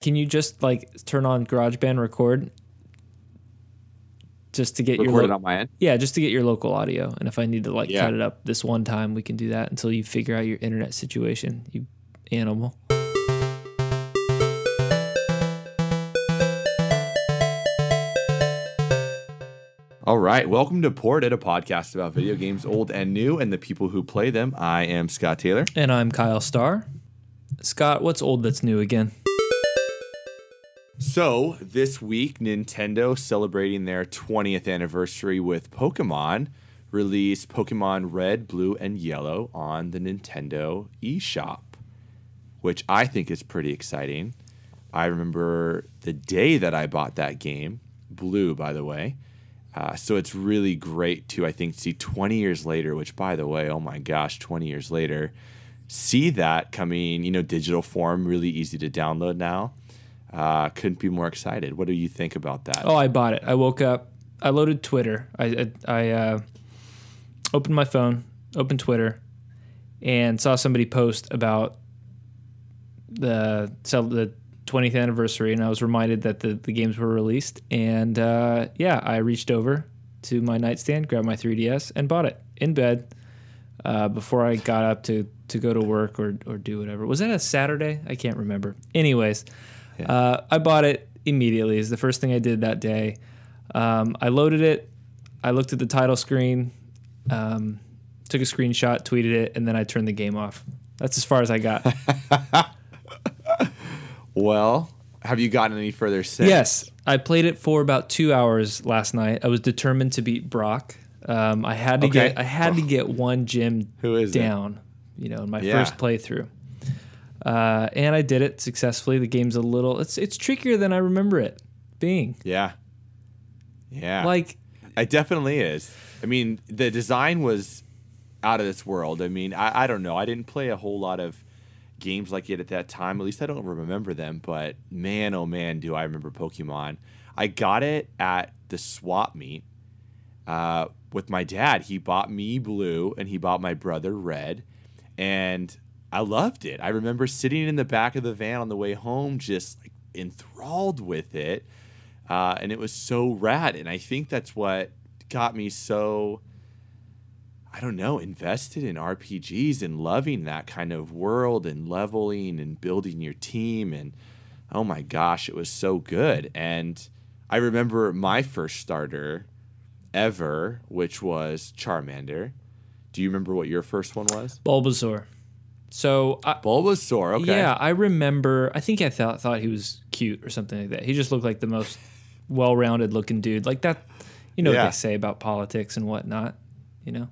Can you just like turn on GarageBand record just to get Record your it on my end. yeah, just to get your local audio. And if I need to like Yeah. cut it up this one time, we can do that until you figure out your internet situation. You animal. All right, welcome to Ported, a podcast about video games old and new and the people who play them. I am Scott Taylor. And I'm Kyle Starr. Scott, what's old that's new again? So, this week, Nintendo celebrating their 20th anniversary with Pokemon released Pokemon Red, Blue, and Yellow on the Nintendo eShop, which I think is pretty exciting. I remember the day that I bought that game, Blue, by the way. Uh, so it's really great to, I think, see 20 years later, which, by the way, oh my gosh, 20 years later, see that coming, you know, digital form, really easy to download now. Uh, couldn't be more excited. What do you think about that? Oh, I bought it. I woke up. I loaded Twitter. I I, I uh, opened my phone, opened Twitter, and saw somebody post about the cel- the 20th anniversary, and I was reminded that the, the games were released. And uh, yeah, I reached over to my nightstand, grabbed my 3DS, and bought it in bed uh, before I got up to to go to work or or do whatever. Was that a Saturday? I can't remember. Anyways, uh, I bought it immediately. Is the first thing I did that day. Um, I loaded it. I looked at the title screen, um, took a screenshot, tweeted it, and then I turned the game off. That's as far as I got. Well, have you gotten any further since? yes, I played it for about two hours last night. I was determined to beat Brock. Um, I had to Okay. get I had to get one gym Who is it? down. You know, in my Yeah. first playthrough. Uh, and I did it successfully. The game's a little it's it's trickier than I remember it being. Yeah. Yeah. Like It definitely is. I mean, the design was out of this world. I mean, I, I don't know. I didn't play a whole lot of games like it at that time. At least I don't remember them. But man, oh man, do I remember Pokemon. I got it at the swap meet uh, with my dad. He bought me blue and he bought my brother red. And I loved it. I remember sitting in the back of the van on the way home, just like enthralled with it. Uh, and it was so rad. And I think that's what got me so, I don't know, invested in RPGs and loving that kind of world and leveling and building your team. And oh my gosh, it was so good. And I remember my first starter ever, which was Charmander. Do you remember what your first one was? Bulbasaur. So I, Bulbasaur. Okay. Yeah, I remember. I think I thought thought he was cute or something like that. He just looked like the most well-rounded looking dude. Like that, you know what they say about politics and whatnot. You know,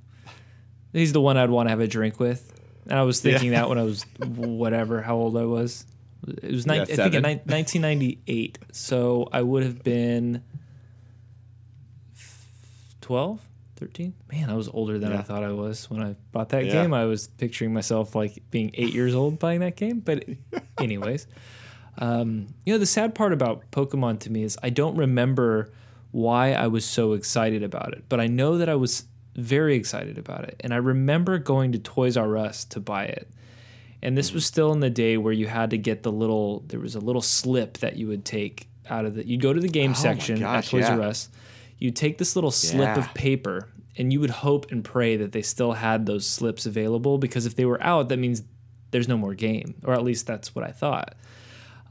he's the one I'd want to have a drink with. And I was thinking that when I was whatever, how old I was. It was nine, Yeah, I think in ni- 1998. So I would have been 12, 13. Man, I was older than I thought I was when I bought that Yeah. game. I was picturing myself like being eight years old buying that game. But, anyways, um, you know, the sad part about Pokemon to me is I don't remember why I was so excited about it, but I know that I was very excited about it. And I remember going to Toys R Us to buy it. And this was still in the day where you had to get the little, there was a little slip that you would take out of the, you'd go to the game Oh section gosh, at Toys R. Us, you'd take this little slip Yeah. of paper and you would hope and pray that they still had those slips available because if they were out, that means there's no more game, or at least that's what I thought.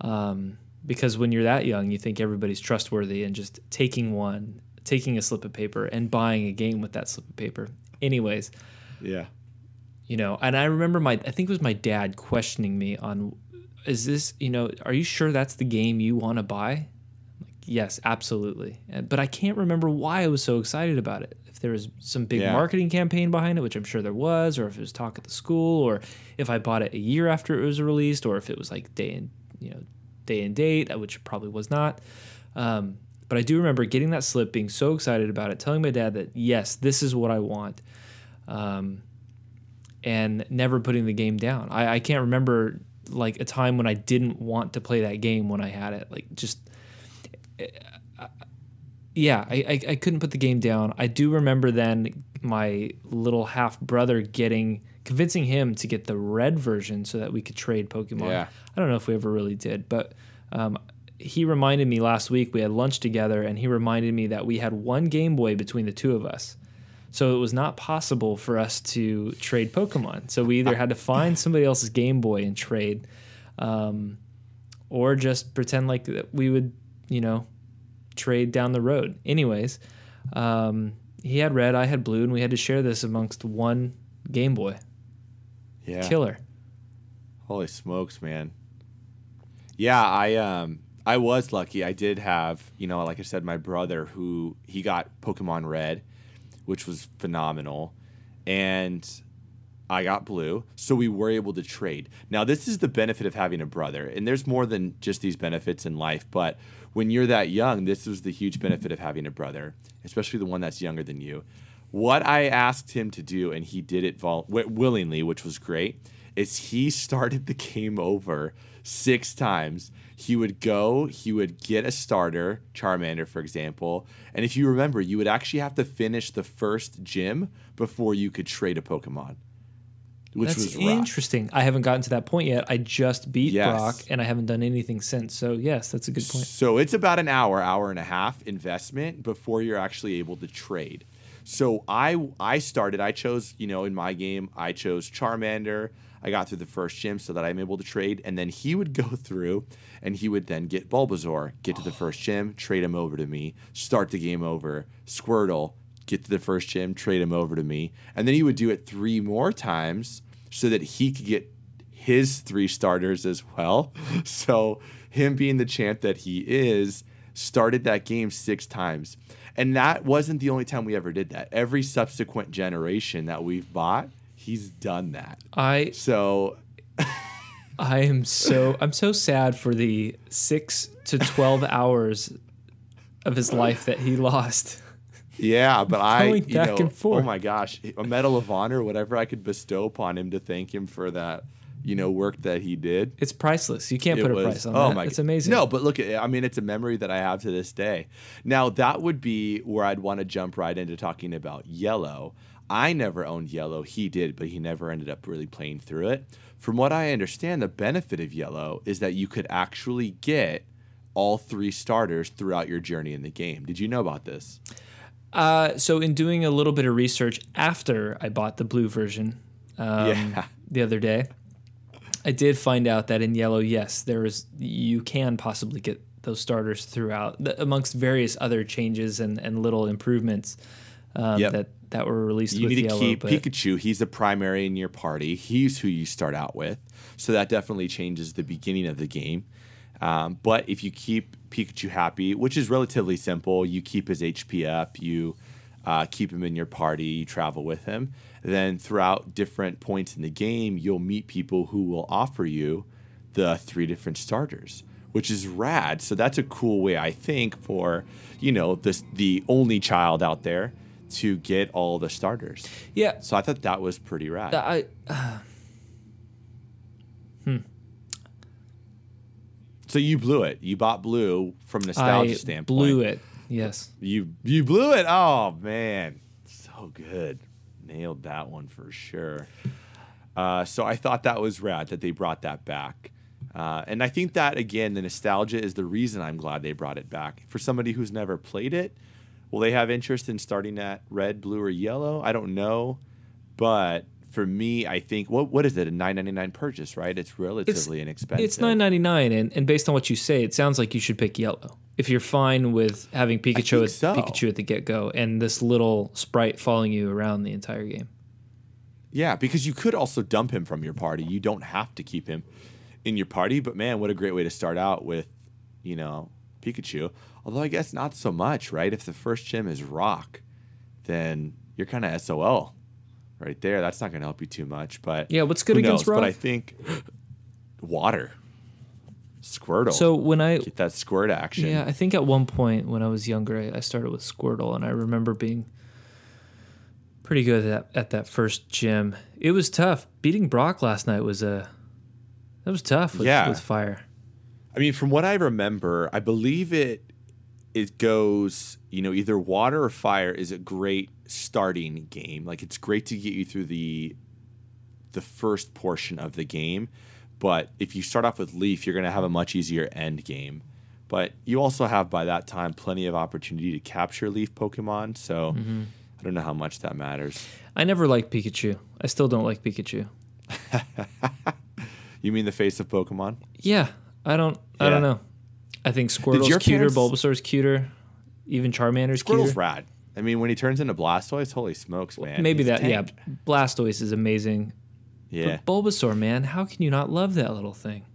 Um, because when you're that young, you think everybody's trustworthy and just taking one, taking a slip of paper and buying a game with that slip of paper. Anyways, Yeah. you know, and I remember my, I think it was my dad questioning me on, is this, you know, are you sure that's the game you want to buy? Yes, absolutely. But I can't remember why I was so excited about it. If there was some big Yeah. marketing campaign behind it, which I'm sure there was, or if it was talk at the school, or if I bought it a year after it was released, or if it was like day and, you know, day and date, which probably was not. Um, but I do remember getting that slip, being so excited about it, telling my dad that yes, this is what I want. Um, and never putting the game down. I, I can't remember like a time when I didn't want to play that game when I had it. Like just, yeah, I, I, I couldn't put the game down. I do remember then my little half brother getting convincing him to get the red version so that we could trade Pokemon. Yeah. I don't know if we ever really did, but Um, he reminded me last week we had lunch together, and he reminded me that we had one Game Boy between the two of us. So it was not possible for us to trade Pokemon. So we either had to find somebody else's Game Boy and trade, um, or just pretend like that we would, you know, trade down the road. Anyways, um, he had red, I had blue, and we had to share this amongst one Game Boy. Yeah. Killer. Holy smokes, man. Yeah, I um I was lucky. I did have, you know, like I said, my brother who he got Pokemon Red, which was phenomenal. And I got blue, so we were able to trade. Now, this is the benefit of having a brother, and there's more than just these benefits in life, but when you're that young, this was the huge benefit of having a brother, especially the one that's younger than you. What I asked him to do, and he did it vol- willingly, which was great, is he started the game over six times. He would go, he would get a starter, Charmander, for example. And if you remember, you would actually have to finish the first gym before you could trade a Pokemon. Which That's was interesting. I haven't gotten to that point yet. I just beat Yes. Brock, and I haven't done anything since. So yes, that's a good point. So it's about an hour, hour and a half investment before you're actually able to trade. So I I started. I chose you know in my game I chose Charmander. I got through the first gym so that I'm able to trade, and then he would go through, and he would then get Bulbasaur, get to the first gym, trade him over to me, start the game over. Squirtle, get to the first gym, trade him over to me, and then he would do it three more times so that he could get his three starters as well. So him being the champ that he is, started that game six times. And that wasn't the only time we ever did that. Every subsequent generation that we've bought, he's done that. I So I am so I'm so sad for the six to twelve hours of his life that he lost. Yeah, but I Going you back know, and oh forth. oh my gosh, a medal of honor, whatever I could bestow upon him to thank him for that, you know, work that he did. It's priceless. You can't It put a price on oh that. my it's amazing. No, but look, I mean, it's a memory that I have to this day. Now that would be where I'd want to jump right into talking about Yellow. I never owned Yellow. He did, but he never ended up really playing through it. From what I understand, the benefit of Yellow is that you could actually get all three starters throughout your journey in the game. Did you know about this? Uh, so in doing a little bit of research after I bought the blue version um, Yeah. the other day, I did find out that in yellow, yes, there is you can possibly get those starters throughout the, amongst various other changes and, and little improvements um, Yep. that that were released you need to yellow. keep but Pikachu. He's the primary in your party. He's who you start out with. So that definitely changes the beginning of the game. Um, but if you keep Pikachu happy, which is relatively simple, you keep his HP up, you uh, keep him in your party, you travel with him, then throughout different points in the game, you'll meet people who will offer you the three different starters, which is rad. So that's a cool way, I think, for you know this the only child out there to get all the starters. yeah, So I thought that was pretty rad. I so you blew it. You bought blue from nostalgia I standpoint. blew it. Yes. You you blew it. Oh man, so good. Nailed that one for sure. Uh, so I thought that was rad that they brought that back. Uh, and I think that again, the nostalgia is the reason I'm glad they brought it back. For somebody who's never played it, will they have interest in starting at red, blue, or yellow? I don't know, but for me, I think what what is it? A 9.99 purchase, right? It's relatively inexpensive. It's nine ninety nine, and, and based on what you say, it sounds like you should pick yellow. If you're fine with having Pikachu at, so. Pikachu at the get go and this little sprite following you around the entire game. Yeah, because you could also dump him from your party. You don't have to keep him in your party. But man, what a great way to start out with, you know, Pikachu. Although I guess not so much, right? If the first gym is Rock, then you're kind of SOL right there. That's not going to help you too much. But Yeah, what's good against knows? But I think water, Squirtle. So when I get that squirt action. yeah, I think at one point when I was younger, I, I started with Squirtle, and I remember being pretty good at, at that first gym. It was tough. Beating Brock last night was a that was tough with, Yeah. with fire. I mean, from what I remember, I believe it it goes, you know, either water or fire is a great starting game. Like it's great to get you through the the first portion of the game, But if you start off with Leaf, you're going to have a much easier end game. But you also have by that time plenty of opportunity to capture Leaf Pokemon. So mm-hmm. I don't know how much that matters. I never liked Pikachu. I still don't like Pikachu. You mean the face of Pokemon? Yeah, I don't. I don't know. I think Squirtle's cuter. parents- Bulbasaur's cuter. Even Charmander's Squirtle's cuter. rad. I mean, when he turns into Blastoise, holy smokes, man. Maybe He's that. Yeah. Blastoise is amazing. Yeah. But Bulbasaur, man, how can you not love that little thing?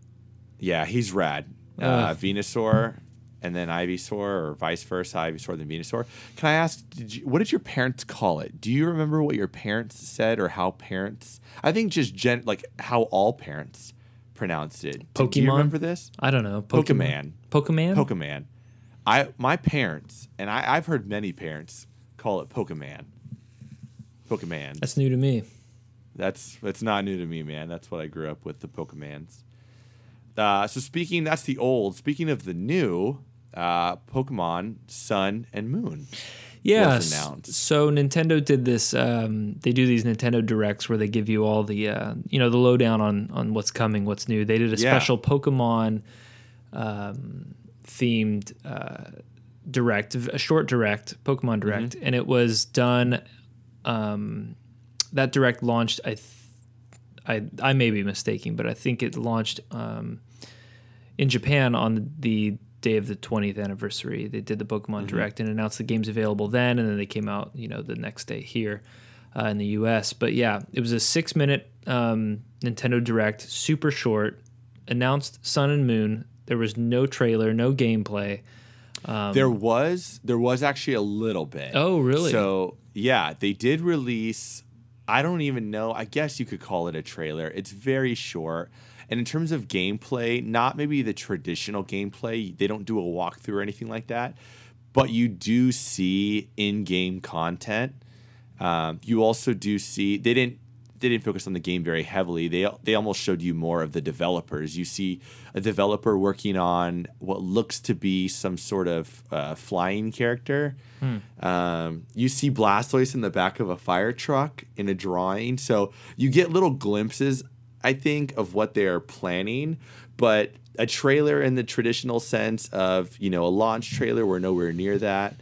Yeah, he's rad. Uh, Ugh. Venusaur and then Ivysaur, or vice versa, Ivysaur then Venusaur. Can I ask, did you, what did your parents call it? Do you remember what your parents said or how parents? I think just gen, like how all parents pronounced it. Do- Do you Pokemon? remember this? I don't know. Pokemon. Pokemon. Pokemon. I my parents and I, I've heard many parents call it Pokemon. Pokemon. That's new to me. That's that's not new to me, man. That's what I grew up with, the Pokemans. Uh, so speaking, that's the old. Speaking of the new, uh, Pokemon Sun and Moon. Yes. So Nintendo did this. Um, they do these Nintendo directs where they give you all the, uh, you know, the lowdown on on what's coming, what's new. They did a Yeah. special Pokemon um, themed uh, direct, a short direct, Pokemon direct, and it was done. Um, that direct launched. I, th- I, I may be mistaken, but I think it launched um, in Japan on the day of the 20th anniversary. They did the Pokemon Direct and announced the games available then, and then they came out, you know, the next day here uh, in the U.S. But yeah, it was a six-minute um, Nintendo Direct, super short. Announced Sun and Moon. There was no trailer, no gameplay. There was there was actually a little bit. Um, Oh, really? So yeah, they did release. I don't even know. I guess you could call it a trailer. It's very short. And in terms of gameplay, not maybe the traditional gameplay. They don't do a walkthrough or anything like that. But you do see in-game content. Um, you also do see they didn't they didn't focus on the game very heavily. They they almost showed you more of the developers. You see a developer working on what looks to be some sort of uh, flying character. Um, you see Blastoise in the back of a fire truck in a drawing. So you get little glimpses, I think, of what they're planning. But a trailer in the traditional sense of you know a launch trailer, we're nowhere near that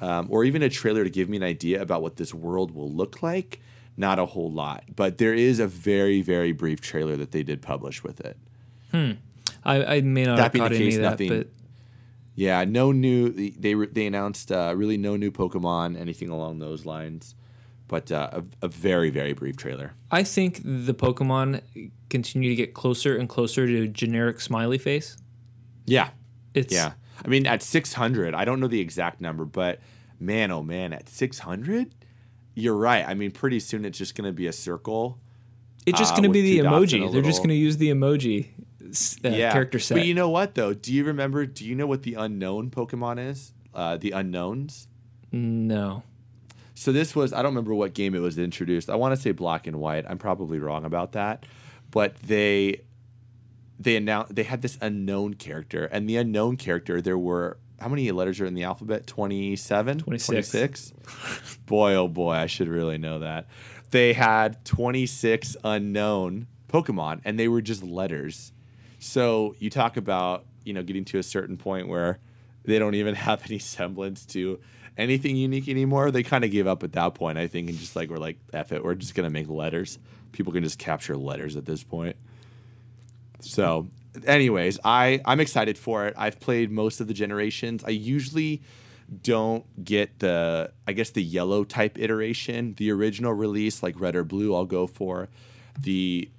um, or even a trailer to give me an idea about what this world will look like. Not a whole lot, but there is a very, very brief trailer that they did publish with it. I, I may not That have caught the any case, of that, nothing- but Yeah, no new. They they announced uh, really no new Pokemon, anything along those lines, but uh, a, a very, very brief trailer. I think the Pokemon continue to get closer and closer to generic smiley face. Yeah, It's yeah. I mean, at 600, I don't know the exact number, but man, oh man, at 600, you're right. I mean, pretty soon it's just going to be a circle. It's just uh, going to be the two dots and emoji. They're just going to use the emoji uh, character set. But you know what though? Do you remember? Do you know what the unknown Pokemon is? Uh, the unknowns. no. So this was I don't remember what game it was introduced. I want to say Black and White. I'm probably wrong about that, but they they announced they had this unknown character, and the unknown character there were how many letters are in the alphabet? 27? 26. 26? boy, oh boy, I should really know that. They had 26 unknown Pokemon, and they were just letters. So you talk about, you know, getting to a certain point where they don't even have any semblance to anything unique anymore. They kind of gave up at that point, I think, and just like, we're like, F it, we're just going to make letters. People can just capture letters at this point. So, anyways, I I'm excited for it. I've played most of the generations. I usually don't get the I guess the yellow type iteration. The original release like red or blue I'll go for. The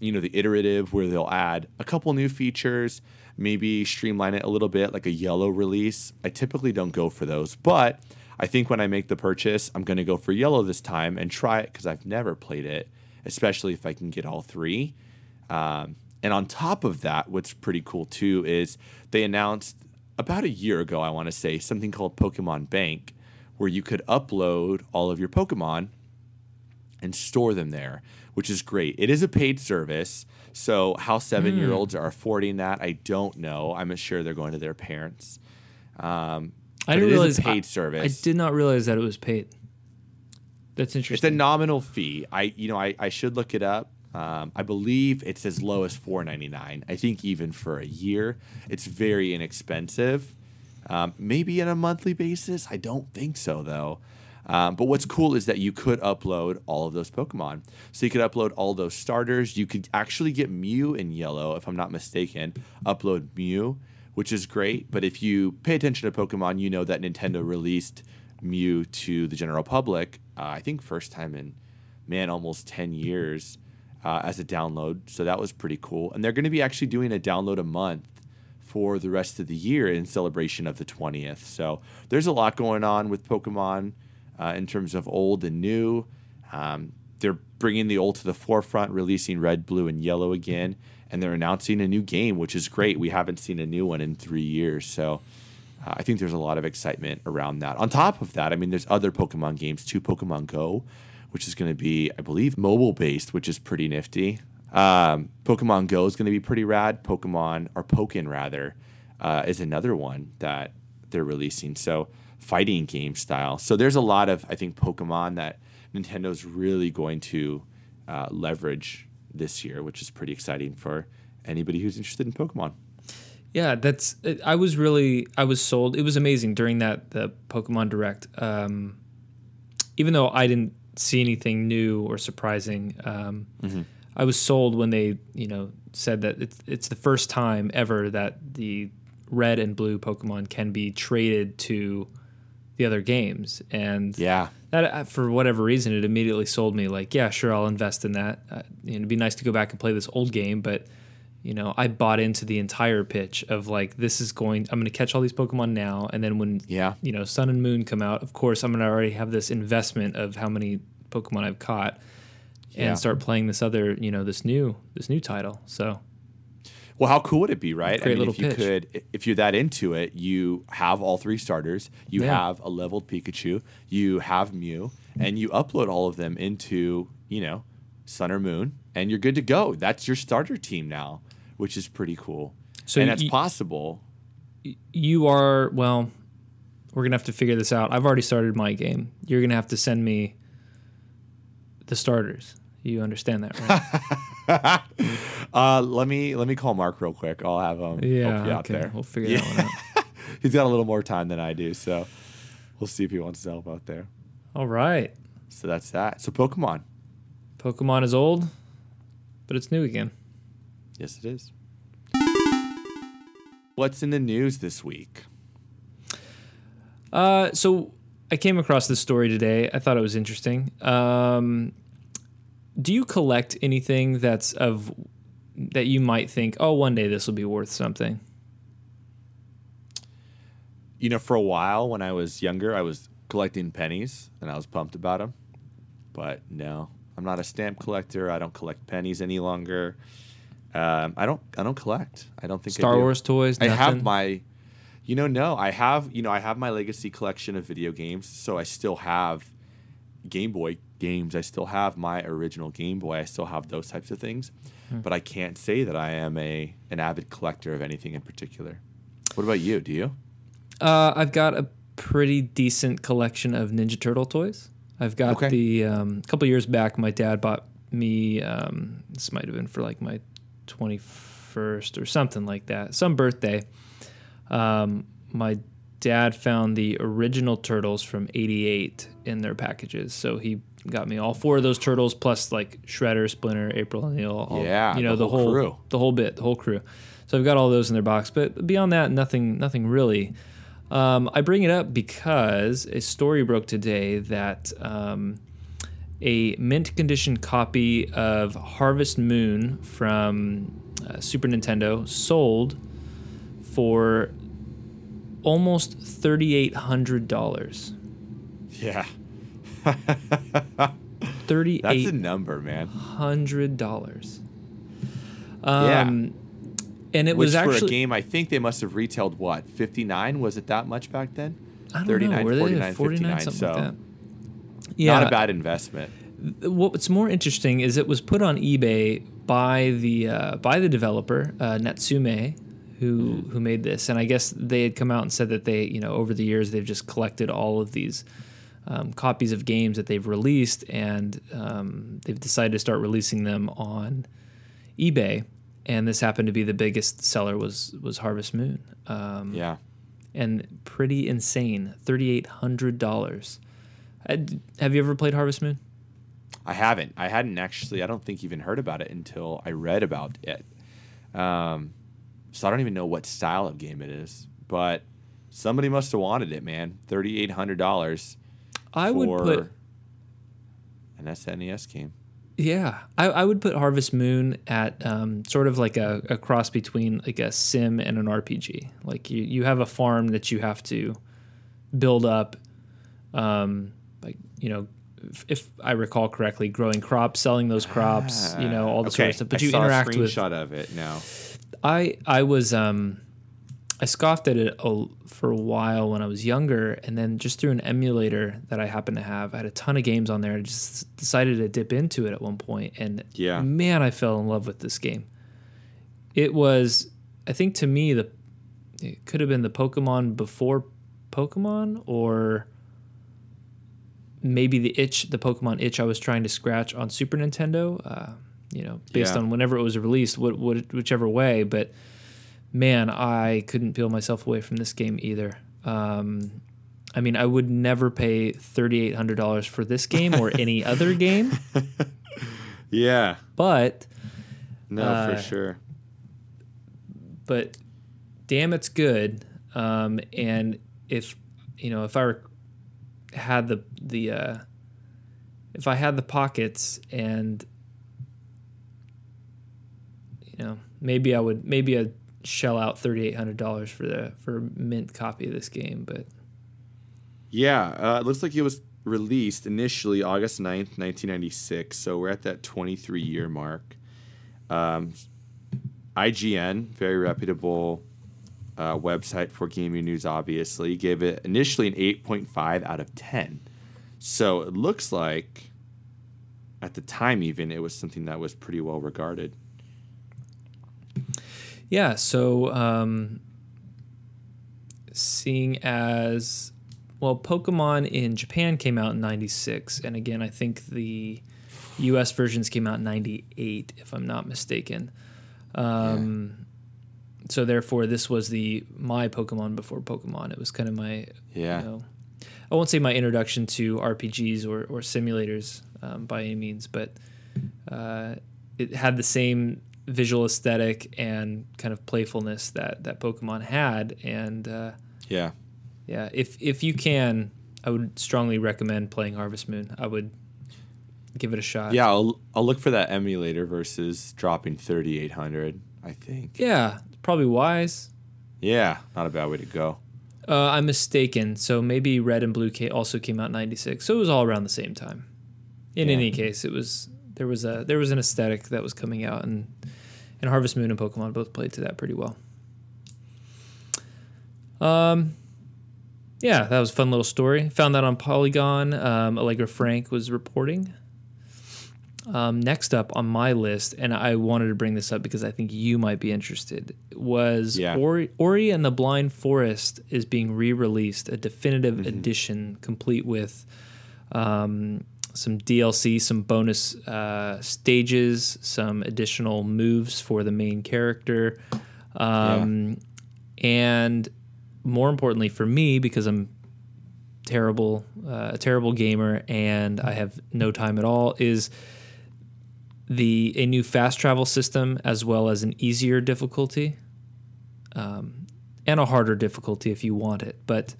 you know, the iterative where they'll add a couple new features, maybe streamline it a little bit like a yellow release. I typically don't go for those, but I think when I make the purchase, I'm going to go for yellow this time and try it because I've never played it, especially if I can get all three. Um, and on top of that, what's pretty cool too is they announced about a year ago, I want to say, something called Pokemon Bank, where you could upload all of your Pokemon and store them there, which is great. It is a paid service. So, how seven year olds are affording that, I don't know. I'm sure they're going to their parents. Um, I didn't realize a paid I, service. I did not realize that it was paid. That's interesting. It's a nominal fee. I, you know, I, I should look it up. Um, I believe it's as low as four ninety nine. I think even for a year, it's very inexpensive. Um, maybe on a monthly basis. I don't think so though. Um, but what's cool is that you could upload all of those Pokemon. So you could upload all those starters. You could actually get Mew in yellow, if I'm not mistaken. Upload Mew, which is great. But if you pay attention to Pokemon, you know that Nintendo released Mew to the general public. Uh, I think first time in man almost 10 years uh, as a download. So that was pretty cool. And they're going to be actually doing a download a month for the rest of the year in celebration of the 20th. So there's a lot going on with Pokemon uh, in terms of old and new. Um, they're bringing the old to the forefront, releasing red, blue, and yellow again, and they're announcing a new game, which is great. We haven't seen a new one in three years, so uh, I think there's a lot of excitement around that. On top of that, I mean, there's other Pokemon games too. Pokemon Go, which is going to be, I believe, mobile based, which is pretty nifty. Um, Pokemon Go is going to be pretty rad. Pokemon or Pokken rather uh, is another one that they're releasing. So fighting game style. So there's a lot of I think Pokemon that Nintendo's really going to uh, leverage this year, which is pretty exciting for anybody who's interested in Pokemon. Yeah, that's. I was really, I was sold. It was amazing during that the Pokemon Direct. Um, even though I didn't see anything new or surprising, um, mm-hmm. I was sold when they, you know, said that it's it's the first time ever that the red and blue Pokemon can be traded to the other games, and yeah, that uh, for whatever reason it immediately sold me. Like, yeah, sure, I'll invest in that. Uh, you know, it'd be nice to go back and play this old game, but you know, I bought into the entire pitch of like, this is going. I'm going to catch all these Pokemon now, and then when yeah, you know, Sun and Moon come out, of course, I'm going to already have this investment of how many Pokemon I've caught, and yeah. start playing this other, you know, this new this new title. So well, how cool would it be, right? Great I mean, little if you pitch. could, if you're that into it, you have all three starters, you Yeah. have a leveled Pikachu, you have Mew, and you upload all of them into, you know, Sun or Moon, and you're good to go. That's your starter team now, which is pretty cool. So and that's you- possible. you are well. We're gonna have to figure this out. I've already started my game. You're gonna have to send me the starters. You understand that, right? Uh, let me let me call Mark real quick. I'll have him help you out okay. there. We'll figure Yeah. that one out. He's got a little more time than I do, so we'll see if he wants to help out there. All right. So that's that. So Pokemon, Pokemon is old, but it's new again. Yes, it is. What's in the news this week? Uh, so I came across this story today. I thought it was interesting. Um, do you collect anything that's of that you might think, oh, one day this will be worth something? You know, for a while when I was younger, I was collecting pennies and I was pumped about them. But no, I'm not a stamp collector. I don't collect pennies any longer. Um, I don't. I don't collect. I don't think I Star do. Wars toys. I have my, you know, no, I have, you know, I have my legacy collection of video games. So I still have Game Boy games. I still have my original Game Boy. I still have those types of things. Hmm. But I can't say that I am a an avid collector of anything in particular. What about you? Do you? Uh, I've got a pretty decent collection of Ninja Turtle toys. I've got Okay. the um, a couple years back. My dad bought me. Um, this might have been for like my twenty first or something like that, some birthday. Um, my dad found the original turtles from '88 in their packages, so he got me all four of those turtles plus like Shredder, Splinter, April O'Neil. all- Yeah, you know the the, whole whole crew. the whole bit, the whole crew. So I've got all those in their box, but beyond that, nothing, nothing really. Um, I bring it up because a story broke today that um, a mint condition copy of Harvest Moon from uh, Super Nintendo sold for almost thirty eight hundred dollars. Yeah. Thirty That's a number, man. hundred dollars. Yeah. Um, and it Which was actually for a game, I think they must have retailed what, 59? Was it that much back then? I don't 39, know, were they 49, 49, 59, something so like that. Yeah, Not a bad investment. what's more interesting is it was put on eBay by the uh, by the developer uh, Natsume, who Hmm. who made this, and I guess they had come out and said that they you know over the years they've just collected all of these um, copies of games that they've released, and um, they've decided to start releasing them on eBay. And this happened to be the biggest seller was was Harvest Moon. Um, Yeah. and pretty insane, thirty eight hundred dollars. Have you ever played Harvest Moon? I haven't. I hadn't actually. I don't think even heard about it until I read about it. Um, so I don't even know what style of game it is. But somebody must have wanted it, man. Thirty eight hundred dollars. I would put an SNES game. Yeah, I, I would put Harvest Moon at um, sort of like a, a cross between like a sim and an RPG. Like you, you have a farm that you have to build up, um, you know, if, if I recall correctly, growing crops, selling those crops, you know, all the sort of stuff. But I you interact a with. screenshot of it now. I I was um I scoffed at it a, for a while when I was younger, and then just through an emulator that I happened to have, I had a ton of games on there. I just decided to dip into it at one point, and Yeah. man, I fell in love with this game. It was, I think, to me, the it could have been the Pokemon before Pokemon, or maybe the itch, the Pokemon itch I was trying to scratch on Super Nintendo. Uh, you know, based Yeah. on whenever it was released, what, what, whichever way. But man, I couldn't peel myself away from this game either. Um, I mean, I would never pay thirty eight hundred dollars for this game or any other game, Yeah. but No, Uh, for sure. but damn, it's good. Um, and if you know, if I were, had the the uh, if I had the pockets and you know, maybe I would maybe I'd shell out thirty eight hundred dollars for the for a mint copy of this game. But Yeah, uh, it looks like it was released initially August 9th, 1996. So we're at that 23 year mark. Um, IGN, very reputable uh, website for gaming news, obviously, gave it initially an 8.5 out of 10. So it looks like at the time, even, it was something that was pretty well regarded. Yeah, so um, seeing as well, Pokemon in Japan came out in '96, and again, I think the U.S. versions came out in '98, if I'm not mistaken. Um, So therefore, this was the my Pokemon before Pokemon. It was kind of my Yeah. you know, I won't say my introduction to RPGs or, or simulators um, by any means, but uh, it had the same visual aesthetic and kind of playfulness that, that Pokemon had. And uh, Yeah. yeah, if if you can, I would strongly recommend playing Harvest Moon. I would give it a shot. Yeah, I'll, I'll look for that emulator versus dropping 3,800, I think. yeah, probably wise. Yeah, not a bad way to go. Uh, I'm mistaken. So maybe Red and Blue ca- also came out in '96. So it was all around the same time. In Yeah. any case, it was there was a there was an aesthetic that was coming out, and and Harvest Moon and Pokemon both played to that pretty well. Um, yeah, that was a fun little story. Found that on Polygon. Um, Allegra Frank was reporting. Um, next up on my list, and I wanted to bring this up because I think you might be interested, was Yeah. Ori, Ori and the Blind Forest is being re-released, a definitive edition complete with um, some DLC, some bonus uh, stages, some additional moves for the main character, um, and more importantly for me because I'm terrible, uh, a terrible gamer, and I have no time at all, is the a new fast travel system as well as an easier difficulty, um, and a harder difficulty if you want it. But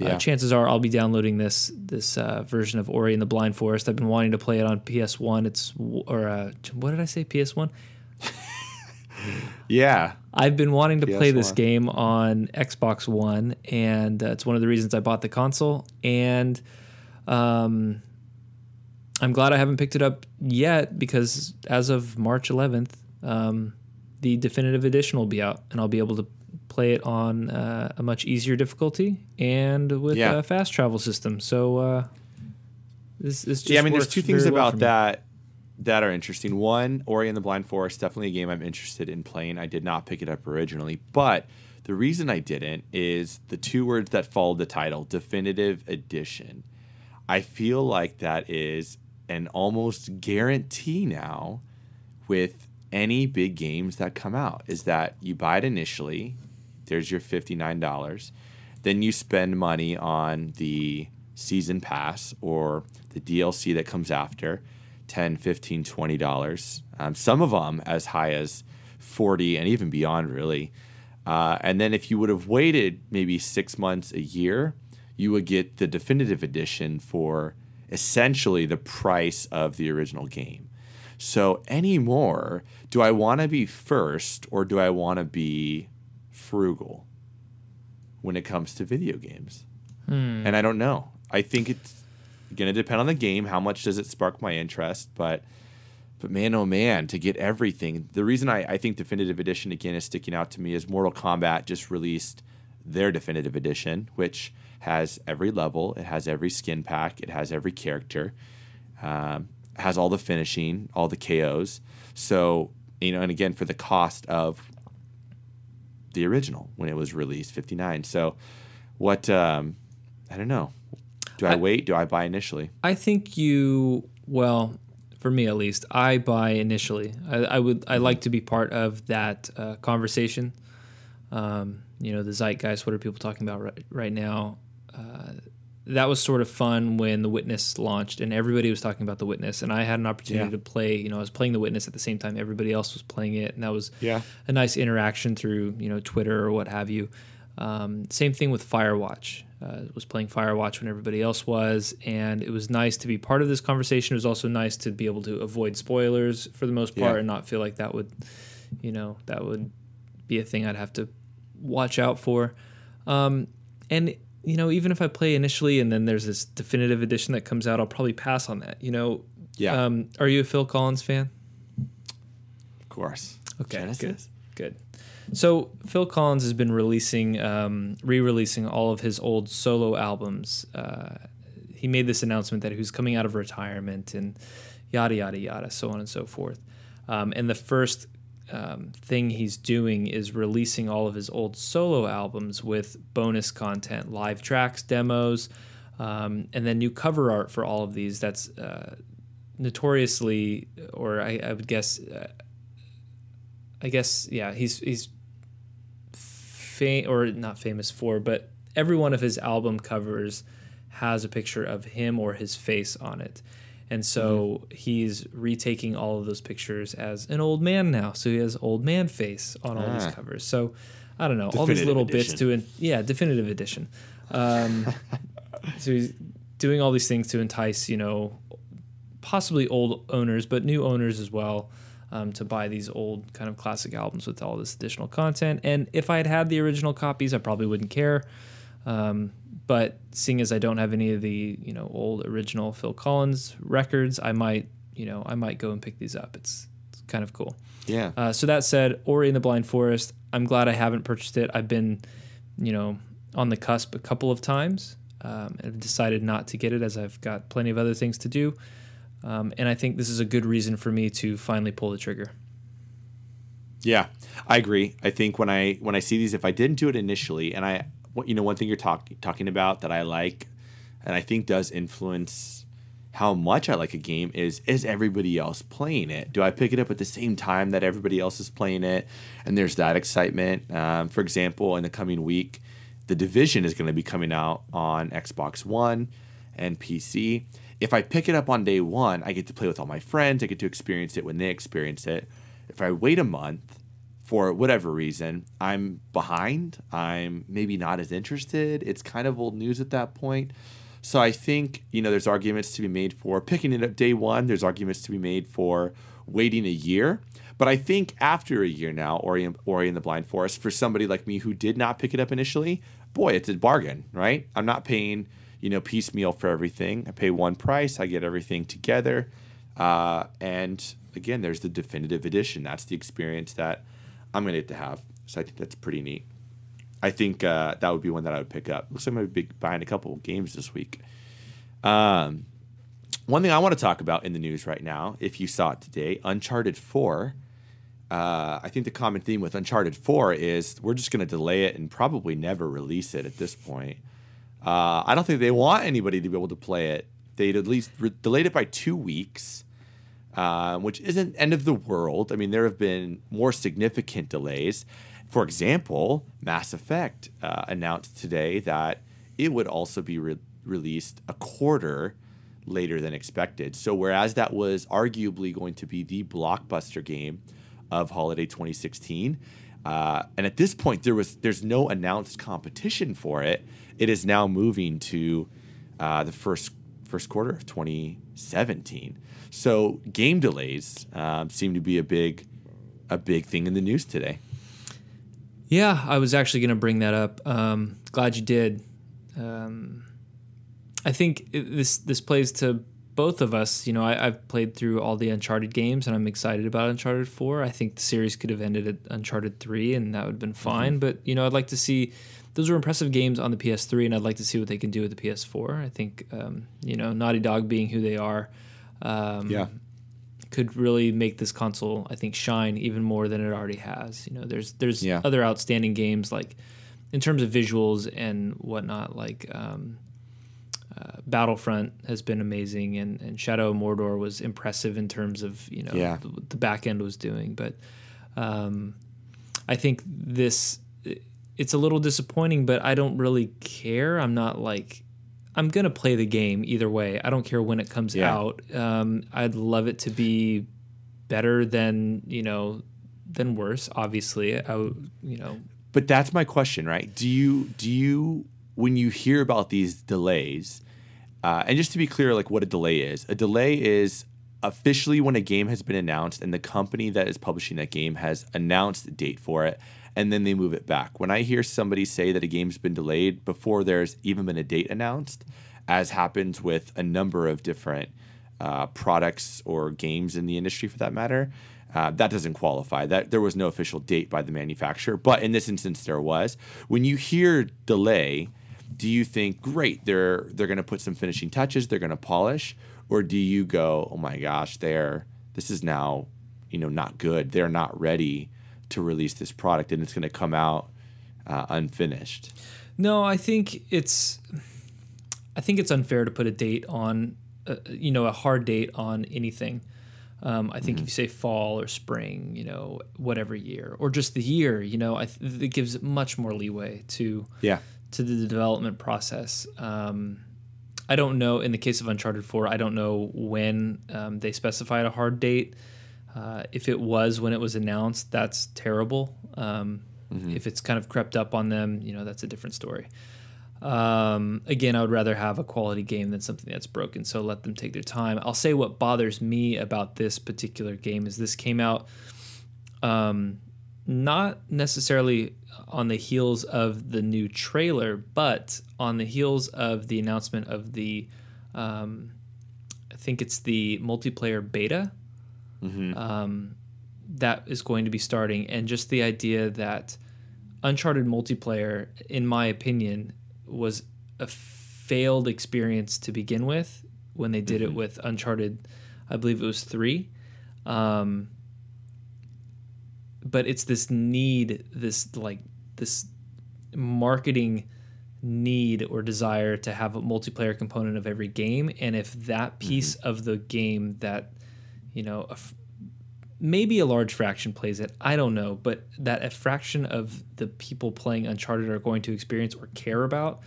uh, chances are I'll be downloading this this uh, version of Ori and the Blind Forest. I've been wanting to play it on PS One. It's or uh, what did I say? PS One. Yeah. I've been wanting to play this game on Xbox One, and uh, it's one of the reasons I bought the console. And um, I'm glad I haven't picked it up yet because as of March 11th, um, the definitive edition will be out, and I'll be able to play it on uh, a much easier difficulty and with Yeah. a fast travel system. So uh, this is just yeah, I mean, there's two things well about that that are interesting. One, Ori and the Blind Forest, definitely a game I'm interested in playing. I did not pick it up originally, but the reason I didn't is the two words that followed the title, definitive edition. I feel like that is an almost guarantee now with any big games that come out is that you buy it initially, there's your $59, then you spend money on the season pass or the DLC that comes after 10 15 20 dollars um, some of them as high as 40 and even beyond really. Uh, and then if you would have waited maybe six months a year you would get the definitive edition for essentially the price of the original game so anymore do i want to be first or do i want to be frugal when it comes to video games hmm. and i don't know I think it's going to depend on the game. How much does it spark my interest? But, but man, oh man, to get everything. The reason I, I think Definitive Edition again is sticking out to me is Mortal Kombat just released their Definitive Edition, which has every level, it has every skin pack, it has every character, um, has all the finishing, all the KOs. So you know, and again for the cost of the original when it was released, fifty nine. So what? Um, I don't know. Do I, I wait? Do I buy initially? I think you well, for me at least, I buy initially. I, I would I like to be part of that uh, conversation. Um, you know, the zeitgeist. What are people talking about right, right now? Uh, that was sort of fun when the Witness launched, and everybody was talking about the Witness, and I had an opportunity yeah. to play. You know, I was playing the Witness at the same time everybody else was playing it, and that was yeah. a nice interaction through you know Twitter or what have you. Um, same thing with Firewatch. Uh, was playing Firewatch when everybody else was, and it was nice to be part of this conversation. It was also nice to be able to avoid spoilers for the most part yeah. and not feel like that would, you know, that would be a thing I'd have to watch out for. Um, and you know, even if I play initially and then there's this definitive edition that comes out, I'll probably pass on that. You know, yeah. Um, are you a Phil Collins fan? Of course. Okay. Genesis. Good. Good. So Phil Collins has been releasing, um, re-releasing all of his old solo albums. Uh, he made this announcement that he was coming out of retirement and yada yada yada, so on and so forth. Um, and the first um, thing he's doing is releasing all of his old solo albums with bonus content, live tracks, demos, um, and then new cover art for all of these. That's uh, notoriously, or I, I would guess. Uh, I guess yeah, he's he's fam- or not famous for, but every one of his album covers has a picture of him or his face on it. And so mm-hmm. he's retaking all of those pictures as an old man now. So he has old man face on all ah. these covers. So I don't know, definitive all these little edition. bits to in, yeah, definitive edition. Um, so he's doing all these things to entice, you know, possibly old owners, but new owners as well um, to buy these old kind of classic albums with all this additional content. And if I had had the original copies, I probably wouldn't care. Um, but seeing as I don't have any of the you know old original Phil Collins records, I might you know I might go and pick these up. It's, it's kind of cool. Yeah. Uh, so that said, Ori in the Blind Forest. I'm glad I haven't purchased it. I've been you know on the cusp a couple of times. Um, I've decided not to get it as I've got plenty of other things to do. Um, and I think this is a good reason for me to finally pull the trigger. Yeah, I agree. I think when I when I see these, if I didn't do it initially, and I, you know, one thing you're talking talking about that I like, and I think does influence how much I like a game is is everybody else playing it? Do I pick it up at the same time that everybody else is playing it? And there's that excitement. Um, for example, in the coming week, the Division is going to be coming out on Xbox One and PC if I pick it up on day one, I get to play with all my friends. I get to experience it when they experience it. If I wait a month for whatever reason, I'm behind. I'm maybe not as interested. It's kind of old news at that point. So I think, you know, there's arguments to be made for picking it up day one. There's arguments to be made for waiting a year. But I think after a year now, Ori, Ori in the Blind Forest, for somebody like me who did not pick it up initially, boy, it's a bargain, right? I'm not paying you know, piecemeal for everything. I pay one price, I get everything together. Uh, and again, there's the definitive edition. That's the experience that I'm going to get to have. So I think that's pretty neat. I think uh, that would be one that I would pick up. Looks like going to be buying a couple games this week. Um, one thing I want to talk about in the news right now, if you saw it today, Uncharted 4. Uh, I think the common theme with Uncharted 4 is we're just going to delay it and probably never release it at this point. Uh, I don't think they want anybody to be able to play it They'd at least re- delayed it by two weeks, uh, which isn't end of the world. I mean, there have been more significant delays. For example, Mass Effect uh, announced today that it would also be re- released a quarter later than expected. So, whereas that was arguably going to be the blockbuster game of holiday 2016, uh, and at this point there was there's no announced competition for it. It is now moving to uh, the first first quarter of 2017. So, game delays um, seem to be a big a big thing in the news today. Yeah, I was actually going to bring that up. Um, glad you did. Um, I think it, this this plays to both of us. You know, I, have played through all the Uncharted games, and I'm excited about Uncharted Four. I think the series could have ended at Uncharted Three, and that would have been fine. Mm-hmm. But you know, I'd like to see those were impressive games on the PS3, and I'd like to see what they can do with the PS4. I think um, you know, Naughty Dog being who they are, um, yeah, could really make this console, I think, shine even more than it already has. You know, there's there's yeah. other outstanding games like in terms of visuals and whatnot, like um, uh, Battlefront has been amazing, and, and Shadow of Mordor was impressive in terms of you know yeah. the, the, back end was doing. But um, I think this it's a little disappointing, but I don't really care. I'm not like I'm gonna play the game either way. I don't care when it comes yeah. out. Um, I'd love it to be better than you know than worse. Obviously, I you know. But that's my question, right? Do you do you when you hear about these delays, uh, and just to be clear, like what a delay is, a delay is officially when a game has been announced and the company that is publishing that game has announced a date for it and then they move it back. When I hear somebody say that a game's been delayed before there's even been a date announced, as happens with a number of different uh, products or games in the industry for that matter, uh, that doesn't qualify. That there was no official date by the manufacturer, but in this instance there was. When you hear delay, do you think great they're they're going to put some finishing touches they're going to polish or do you go oh my gosh they're this is now you know not good they're not ready to release this product and it's going to come out uh, unfinished no i think it's i think it's unfair to put a date on uh, you know a hard date on anything um, I think mm-hmm. if you say fall or spring, you know, whatever year, or just the year, you know, I th- it gives much more leeway to yeah to the development process. Um, I don't know. In the case of Uncharted Four, I don't know when um, they specified a hard date. Uh, if it was when it was announced, that's terrible. Um, mm-hmm. If it's kind of crept up on them, you know, that's a different story. Um, again, I would rather have a quality game than something that's broken. So let them take their time. I'll say what bothers me about this particular game is this came out um, not necessarily on the heels of the new trailer, but on the heels of the announcement of the, um, I think it's the multiplayer beta mm-hmm. um, that is going to be starting, and just the idea that Uncharted multiplayer, in my opinion, was a failed experience to begin with when they did mm-hmm. it with Uncharted. I believe it was three. Um, but it's this need, this like this marketing need or desire to have a multiplayer component of every game and if that piece mm-hmm. of the game that you know a f- maybe a large fraction plays it i don't know but that a fraction of the people playing uncharted are going to experience or care about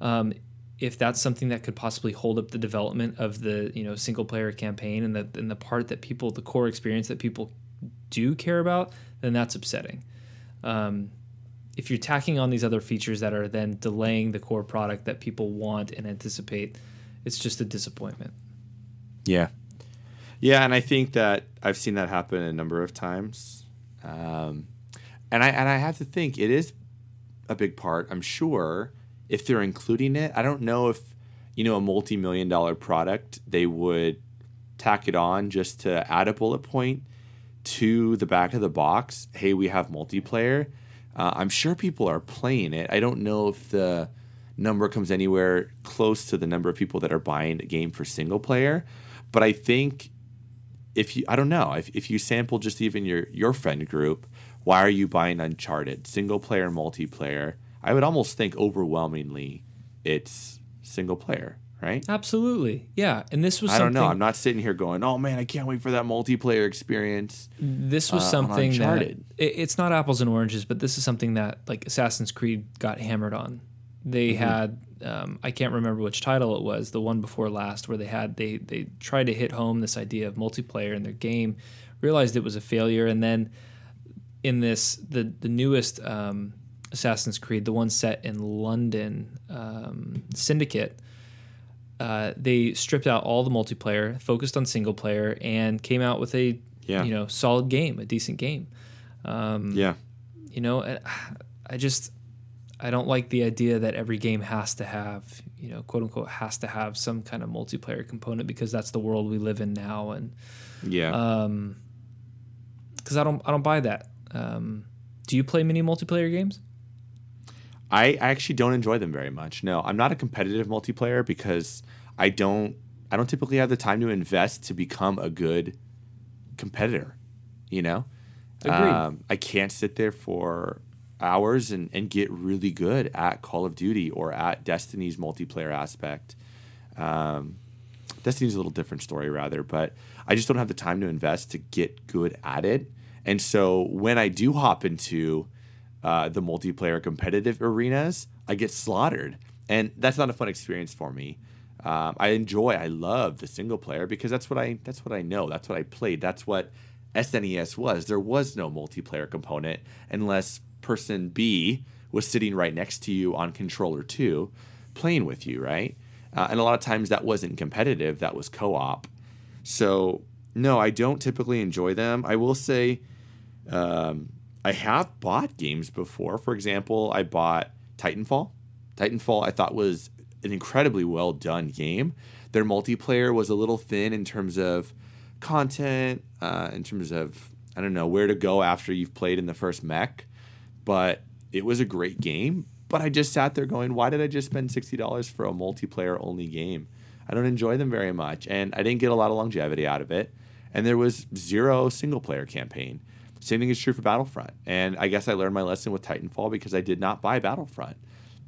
um, if that's something that could possibly hold up the development of the you know single player campaign and the and the part that people the core experience that people do care about then that's upsetting. Um, if you're tacking on these other features that are then delaying the core product that people want and anticipate, it's just a disappointment. Yeah. Yeah, and I think that I've seen that happen a number of times. Um, and I and I have to think it is a big part. I'm sure if they're including it, I don't know if you know a multi-million dollar product they would tack it on just to add a bullet point to the back of the box, hey, we have multiplayer. Uh, I'm sure people are playing it. I don't know if the number comes anywhere close to the number of people that are buying a game for single player, but I think if you, I don't know, if, if you sample just even your your friend group, why are you buying Uncharted single player, multiplayer? I would almost think overwhelmingly it's single player, right? Absolutely, yeah. And this was I don't know. I'm not sitting here going, "Oh man, I can't wait for that multiplayer experience." this was uh, something that it, it's not apples and oranges, but this is something that like Assassin's Creed got hammered on. They Mm-hmm. had um, I can't remember which title it was, the one before last, where they had they they tried to hit home this idea of multiplayer in their game, realized it was a failure, and then in this the the newest um, Assassin's Creed, the one set in London, um, Syndicate. Uh, they stripped out all the multiplayer, focused on single player, and came out with a Yeah. you know solid game, a decent game. Um, Yeah. You know, I just I don't like the idea that every game has to have you know quote unquote has to have some kind of multiplayer component because that's the world we live in now, and Yeah. um, because I don't I don't buy that. Um, do you play many multiplayer games? I actually don't enjoy them very much. No, I'm not a competitive multiplayer because I don't I don't typically have the time to invest to become a good competitor. You know, Um, I can't sit there for hours and, and get really good at Call of Duty or at Destiny's multiplayer aspect. Um, Destiny's a little different story, rather, but I just don't have the time to invest to get good at it. And so when I do hop into uh, the multiplayer competitive arenas, I get slaughtered, and that's not a fun experience for me. Um, I enjoy, I love the single player because that's what I that's what I know. That's what I played. That's what SNES was. There was no multiplayer component unless person B was sitting right next to you on controller two, playing with you, right? Uh, and a lot of times that wasn't competitive. That was co-op. So no, I don't typically enjoy them. I will say um, I have bought games before. For example, I bought Titanfall. Titanfall I thought was an incredibly well done game. Their multiplayer was a little thin in terms of content, uh, in terms of I don't know where to go after you've played in the first mech, but it was a great game. But I just sat there going, why did I just spend sixty dollars for a multiplayer only game? I don't enjoy them very much, and I didn't get a lot of longevity out of it. And there was zero single player campaign. Same thing is true for Battlefront. And I guess I learned my lesson with Titanfall because I did not buy Battlefront.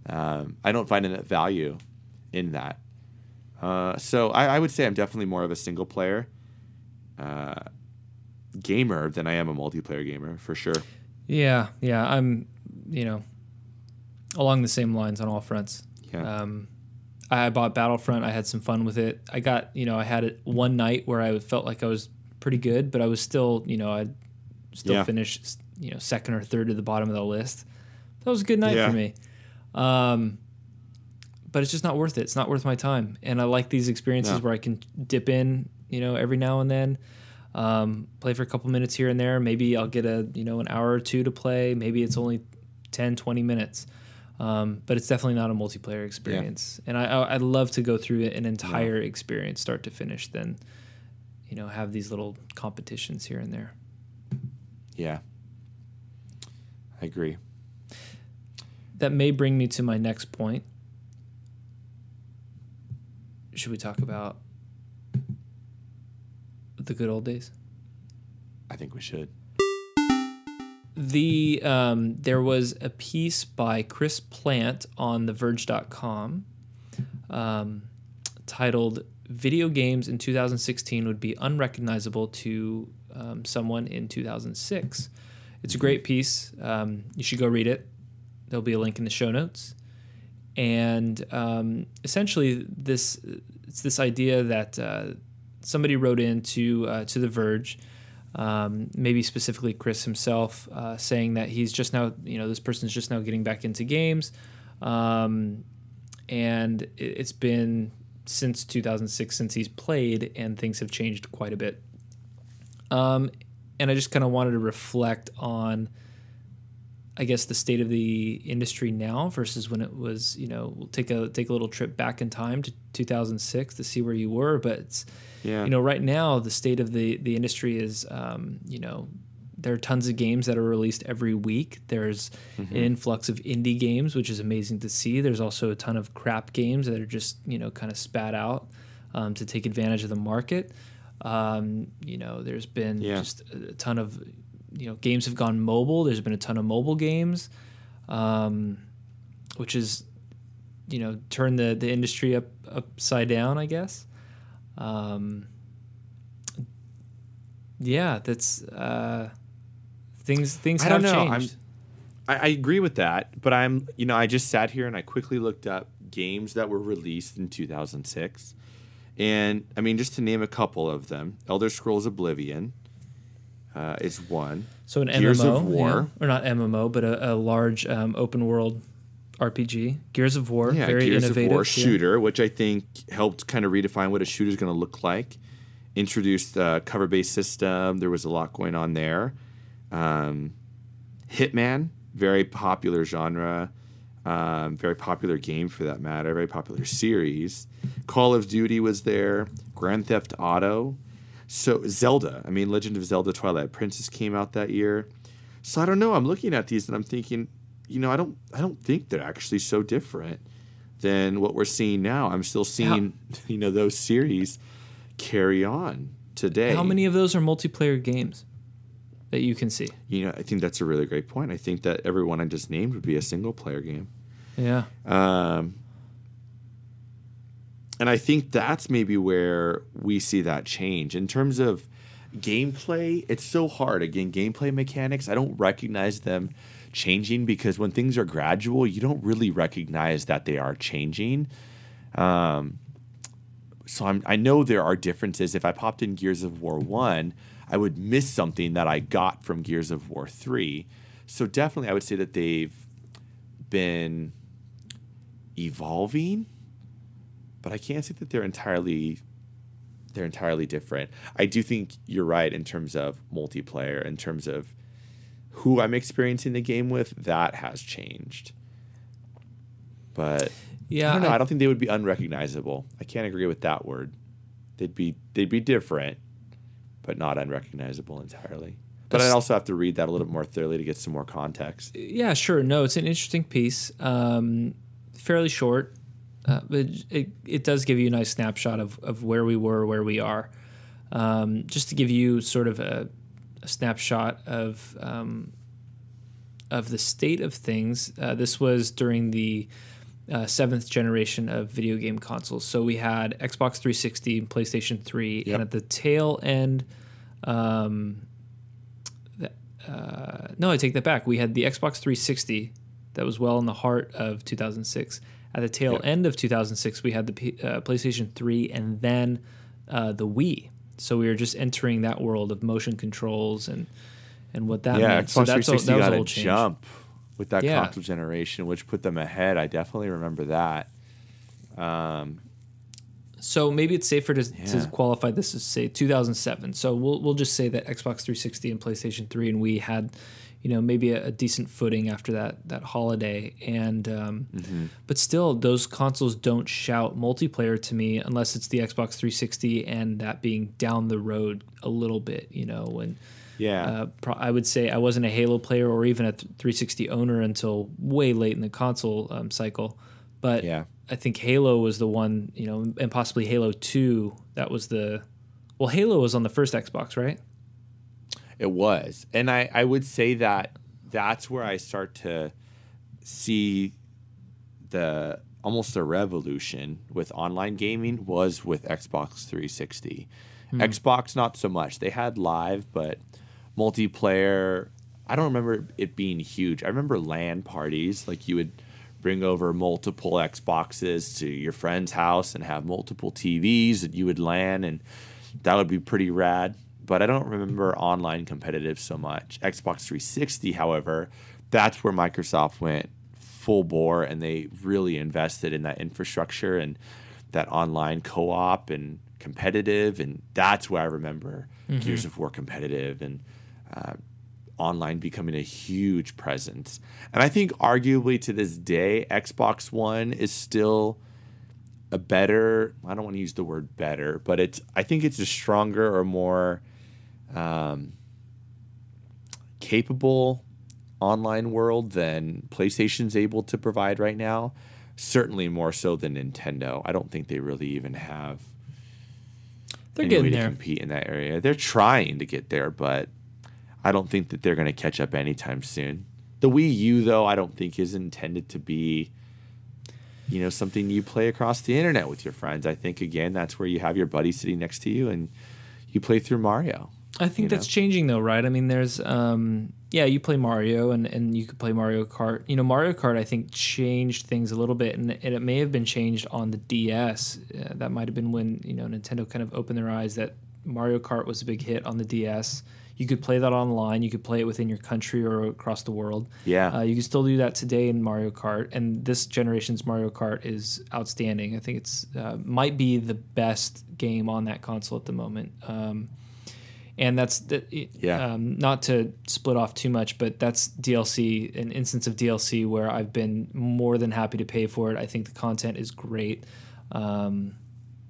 Um, I don't find enough value in that. Uh, so I, I would say I'm definitely more of a single player uh, gamer than I am a multiplayer gamer for sure. Yeah, yeah. I'm you know along the same lines on all fronts. Yeah. Um, I bought Battlefront. I had some fun with it. I got, you know, I had it one night where I felt like I was pretty good, but I was still, you know, I still Yeah. finished, you know, second or third to the bottom of the list. That was a good night Yeah. for me. Um, but it's just not worth it. It's not worth my time. And I like these experiences No. where I can dip in, you know, every now and then, um, play for a couple minutes here and there. Maybe I'll get a, you know, an hour or two to play. Maybe it's only 10, 20 minutes. Um, but it's definitely not a multiplayer experience. And I, I, I'd love to go through an entire experience, start to finish, then you know, have these little competitions here and there. Yeah. I agree. That may bring me to my next point. Should we talk about the good old days? I think we should. the um, there was a piece by Chris Plante on TheVerge.com um, titled "Video Games in 2016 Would Be Unrecognizable to um, Someone in 2006." It's a great piece. Um, you should go read it. There'll be a link in the show notes. And um, essentially, this it's this idea that uh, somebody wrote into uh, to The Verge um, maybe specifically Chris himself, uh, saying that he's just now, you know, this person's just now getting back into games. Um, and it, it's been since 2006 since he's played, and things have changed quite a bit. Um, and I just kind of wanted to reflect on, I guess, the state of the industry now versus when it was, you know, we'll take a take a little trip back in time to 2006 to see where you were, but it's Yeah. you know right now the state of the the industry is um, you know there are tons of games that are released every week. There's an influx of indie games which is amazing to see. There's also a ton of crap games that are just you know kind of spat out um, to take advantage of the market. Um, you know there's been Yeah. just a ton of you know games have gone mobile there's been a ton of mobile games um, which is you know turn the the industry up upside down, I guess. Um, yeah, that's uh, things things I have don't know. changed. I, I agree with that, but I'm you know I just sat here and I quickly looked up games that were released in 2006, and I mean just to name a couple of them, Elder Scrolls Oblivion uh, is one. So an Gears MMO, of War. yeah. or not MMO, but a, a large um, open world RPG. Gears of War, yeah, very Gears innovative. of War yeah. shooter, which I think helped kind of redefine what a shooter is going to look like. Introduced a cover based system. There was a lot going on there. Um, Hitman, very popular genre, um, very popular game for that matter, very popular series. Call of Duty was there. Grand Theft Auto. So Zelda, I mean, Legend of Zelda: Twilight Princess came out that year. So I don't know. I'm looking at these and I'm thinking, you know, I don't, I don't think they're actually so different than what we're seeing now. I'm still seeing, you know, those series carry on today. How many of those are multiplayer games that you can see? You know, I think that's a really great point. I think that every one I just named would be a single player game. Yeah. Um, and I think that's maybe where we see that change in terms of gameplay. It's so hard. Again, gameplay mechanics, I don't recognize them changing because when things are gradual, you don't really recognize that they are changing. Um, so I'm, I know there are differences. If I popped in Gears of War 1, I would miss something that I got from Gears of War 3. So definitely, I would say that they've been evolving, but I can't say that they're entirely they're entirely different. I do think you're right in terms of multiplayer, in terms of who I'm experiencing the game with, that has changed. But Yeah. I don't know. I- I, don't think they would be unrecognizable. I can't agree with that word. They'd be they'd be different, but not unrecognizable entirely. But I'd also have to read that a little bit more thoroughly to get some more context. Yeah, sure. No, it's an interesting piece. Um, fairly short, uh, but it, it does give you a nice snapshot of, of where we were, where we are. Um, just to give you sort of a, a snapshot of um, of the state of things. Uh, this was during the uh, seventh generation of video game consoles. So we had Xbox 360 and PlayStation 3, Yep. and at the tail end. Um, uh, no, I take that back. We had the Xbox 360 that was well in the heart of 2006. At the tail Yep. end of 2006, we had the P- uh, PlayStation 3 and then uh, the Wii. So we were just entering that world of motion controls and and what that yeah, meant. Xbox So that's a, 360 that was got a change. jump with that Yeah. console generation, which put them ahead. I definitely remember that. Um, So maybe it's safer to, Yeah. to qualify this as say 2007. So we'll we'll just say that Xbox 360 and PlayStation 3 and we had, you know, maybe a, a decent footing after that that holiday. And um, Mm-hmm. but still, those consoles don't shout multiplayer to me unless it's the Xbox 360 and that being down the road a little bit. You know, when yeah, uh, pro- I would say I wasn't a Halo player or even a th- 360 owner until way late in the console um, cycle. But Yeah. I think Halo was the one, you know, and possibly Halo 2. That was the. Well, Halo was on the first Xbox, right? It was. And I, I would say that that's where I start to see the almost a revolution with online gaming was with Xbox 360. Hmm. Xbox not so much. They had live, but multiplayer I don't remember it being huge. I remember LAN parties like you would bring over multiple Xboxes to your friend's house and have multiple TVs that you would LAN and that would be pretty rad. But I don't remember online competitive so much. Xbox 360, however, that's where Microsoft went full bore and they really invested in that infrastructure and that online co-op and competitive and that's where I remember Gears of War competitive and uh, online becoming a huge presence. And I think arguably to this day, Xbox One is still a better, I don't want to use the word better, but it's I think it's a stronger or more um, capable online world than PlayStation's able to provide right now. Certainly more so than Nintendo. I don't think they really even have They're any way getting to there. compete in that area. They're trying to get there, but I don't think that they're going to catch up anytime soon. The Wii U, though, I don't think is intended to be you know something you play across the internet with your friends. I think again that's where you have your buddy sitting next to you and you play through Mario. I think that's know? changing though, right? I mean, there's um, yeah, you play Mario and and you could play Mario Kart. You know, Mario Kart I think changed things a little bit, and, and it may have been changed on the DS. Uh, that might have been when you know Nintendo kind of opened their eyes that Mario Kart was a big hit on the DS. You could play that online. You could play it within your country or across the world. Yeah. Uh, you can still do that today in Mario Kart, and this generation's Mario Kart is outstanding. I think it's uh, might be the best game on that console at the moment. Um, and that's yeah. Um, not to split off too much, but that's DLC, an instance of DLC where I've been more than happy to pay for it. I think the content is great. Um,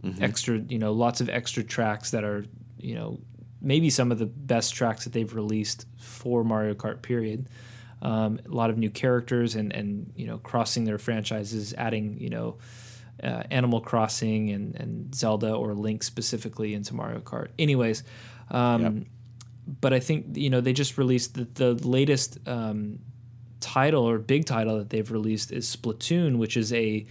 mm-hmm. Extra, you know, lots of extra tracks that are, you know, maybe some of the best tracks that they've released for Mario Kart. Period. Um, a lot of new characters and and you know crossing their franchises, adding you know. Uh, Animal Crossing and, and Zelda or Link specifically into Mario Kart. Anyways, um, yep. But I think you know they just released the, the latest um, title or big title that they've released is Splatoon, which is a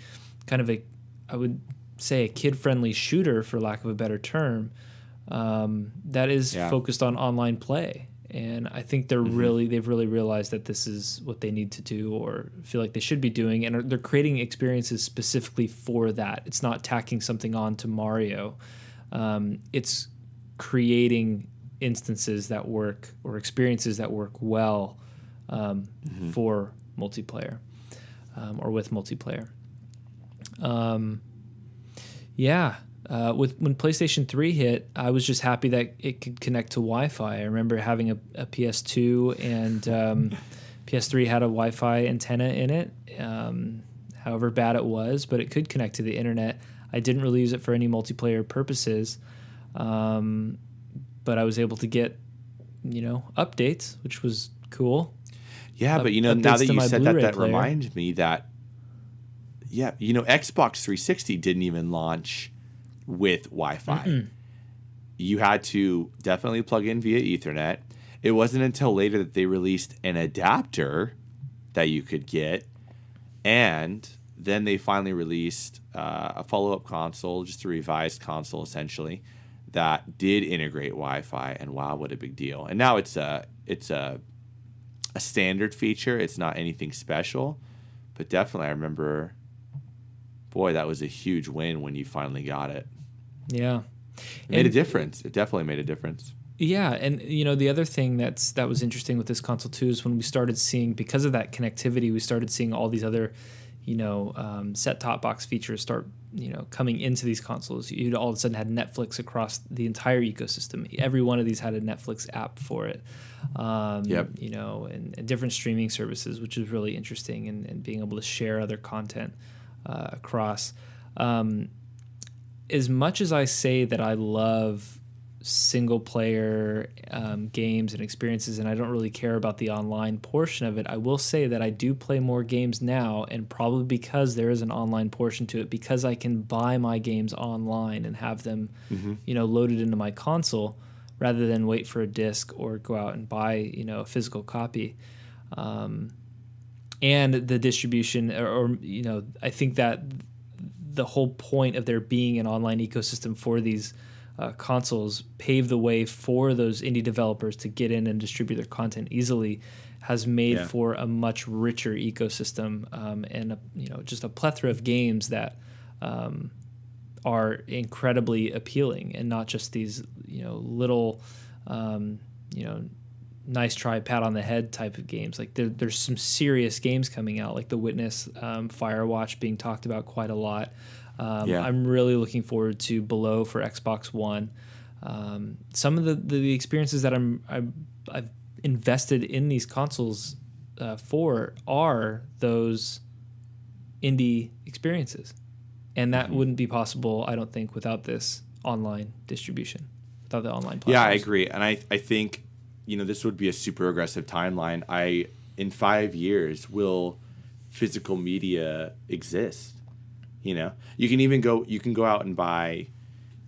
kind of a I would say a kid friendly shooter for lack of a better term um, that is yeah. focused on online play. And I think they're mm-hmm. really they've really realized that this is what they need to do or feel like they should be doing, and they're creating experiences specifically for that. It's not tacking something on to Mario. Um, it's creating instances that work or experiences that work well um, mm-hmm. for multiplayer um, or with multiplayer. Um, yeah, uh, with when PlayStation 3 hit, I was just happy that it could connect to Wi-Fi. I remember having a, a PS2 and um, PS3 had a Wi-Fi antenna in it. Um, however bad it was, but it could connect to the internet. I didn't really use it for any multiplayer purposes. Um, but I was able to get, you know, updates, which was cool. Yeah, but you know, now that you said Blu-ray that, that player. reminds me that, yeah, you know, Xbox 360 didn't even launch with Wi-Fi. Mm-mm. You had to definitely plug in via Ethernet. It wasn't until later that they released an adapter that you could get, and then they finally released uh, a follow-up console, just a revised console, essentially that did integrate Wi-Fi, and wow, what a big deal! And now it's a it's a a standard feature. It's not anything special, but definitely I remember, boy, that was a huge win when you finally got it. Yeah, it made and, a difference. It definitely made a difference. Yeah, and you know the other thing that's that was interesting with this console too is when we started seeing because of that connectivity, we started seeing all these other you know um, set top box features start you know coming into these consoles you'd all of a sudden had netflix across the entire ecosystem. Every one of these had a netflix app for it. Um, yep. you know and, and, different streaming services which is really interesting and, and being able to share other content uh, across. Um, as much as i say that i love single player um, games and experiences, and I don't really care about the online portion of it. I will say that I do play more games now, and probably because there is an online portion to it, because I can buy my games online and have them, mm-hmm. you know, loaded into my console rather than wait for a disc or go out and buy, you know, a physical copy. Um, and the distribution, or, or you know, I think that the whole point of there being an online ecosystem for these uh, consoles pave the way for those indie developers to get in and distribute their content easily has made yeah. for a much richer ecosystem um, and a, you know just a plethora of games that um, are incredibly appealing and not just these you know little um, you know nice try pat on the head type of games like there, there's some serious games coming out like the witness um, firewatch being talked about quite a lot um, yeah. I'm really looking forward to Below for Xbox One. Um, some of the, the experiences that I'm, i have invested in these consoles uh, for are those indie experiences, and that mm-hmm. wouldn't be possible, I don't think, without this online distribution, without the online. Platforms. Yeah, I agree, and I I think you know this would be a super aggressive timeline. I in five years will physical media exist you know, you can even go. You can go out and buy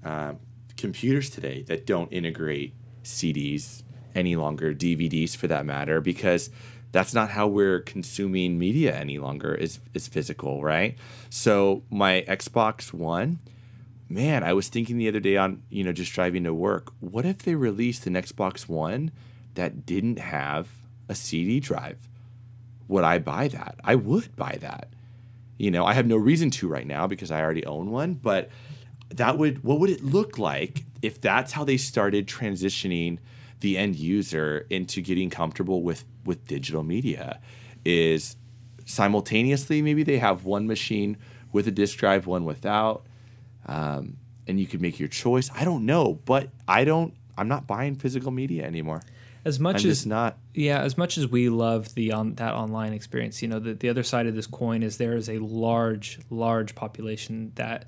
uh, computers today that don't integrate CDs any longer, DVDs for that matter, because that's not how we're consuming media any longer is is physical, right? So my Xbox One, man, I was thinking the other day on, you know, just driving to work, what if they released an Xbox One that didn't have a CD drive? Would I buy that? I would buy that. You know, I have no reason to right now because I already own one, but that would what would it look like if that's how they started transitioning the end user into getting comfortable with with digital media? Is simultaneously maybe they have one machine with a disk drive one without um, and you could make your choice. I don't know but i don't i'm not buying physical media anymore as much I'm as not yeah, as much as we love the on that online experience, you know, the, the other side of this coin is there is a large, large population that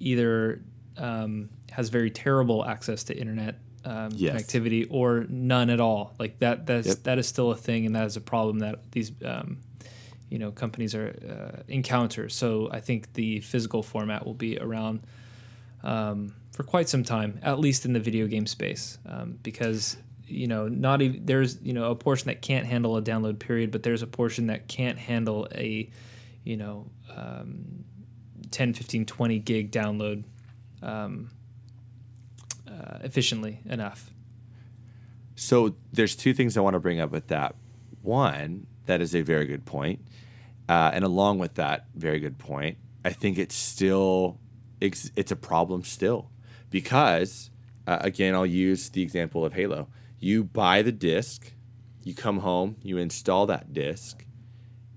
either um, has very terrible access to internet um, Yes. connectivity or none at all. Like that, that's Yep. that is still a thing, and that is a problem that these um, you know companies are uh, encounter. So I think the physical format will be around um, for quite some time, at least in the video game space, um, because you know not even there's you know a portion that can't handle a download period, but there's a portion that can't handle a you know um, 10, 15, 20 gig download um, uh, efficiently enough. So there's two things I want to bring up with that. One, that is a very good point, uh, and along with that very good point, I think it's still ex- it's a problem still because uh, again I'll use the example of Halo. You buy the disc, you come home, you install that disc.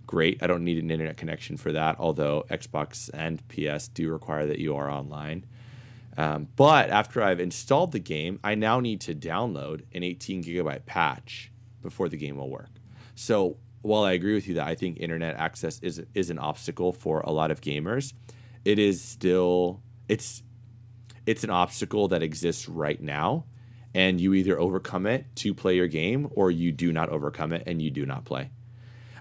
Great, I don't need an internet connection for that. Although Xbox and PS do require that you are online. Um, but after I've installed the game, I now need to download an 18 gigabyte patch before the game will work. So while I agree with you that I think internet access is is an obstacle for a lot of gamers, it is still it's it's an obstacle that exists right now, and you either overcome it to play your game or you do not overcome it and you do not play.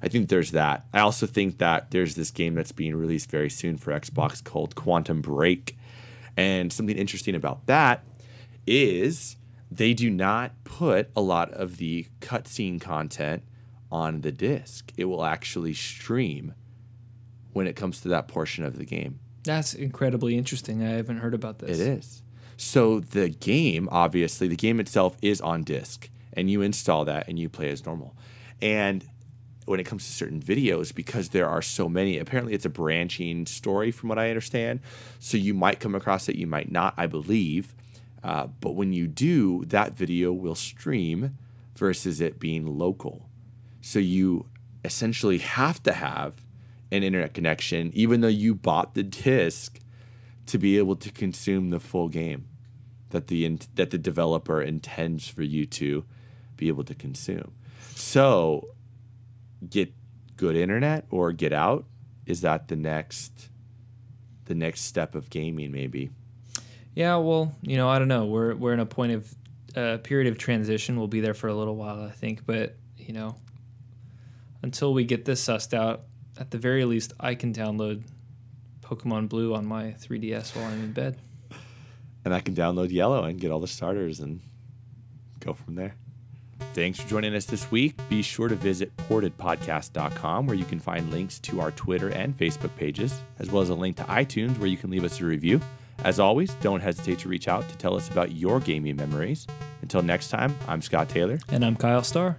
I think there's that. I also think that there's this game that's being released very soon for Xbox called Quantum Break. And something interesting about that is they do not put a lot of the cutscene content on the disc. It will actually stream when it comes to that portion of the game. That's incredibly interesting. I haven't heard about this. It is. So the game, obviously, the game itself is on disk, and you install that and you play as normal. And when it comes to certain videos, because there are so many, apparently it's a branching story from what I understand. So you might come across it, you might not, I believe. Uh, but when you do, that video will stream versus it being local. So you essentially have to have an internet connection, even though you bought the disc to be able to consume the full game that the in, that the developer intends for you to be able to consume. So, get good internet or get out. Is that the next the next step of gaming? Maybe. Yeah, well, you know, I don't know. We're we're in a point of uh, period of transition. We'll be there for a little while, I think. But you know, until we get this sussed out, at the very least, I can download Pokemon Blue on my 3DS while I'm in bed. And I can download Yellow and get all the starters and go from there. Thanks for joining us this week. Be sure to visit portedpodcast.com where you can find links to our Twitter and Facebook pages, as well as a link to iTunes where you can leave us a review. As always, don't hesitate to reach out to tell us about your gaming memories. Until next time, I'm Scott Taylor. And I'm Kyle Starr.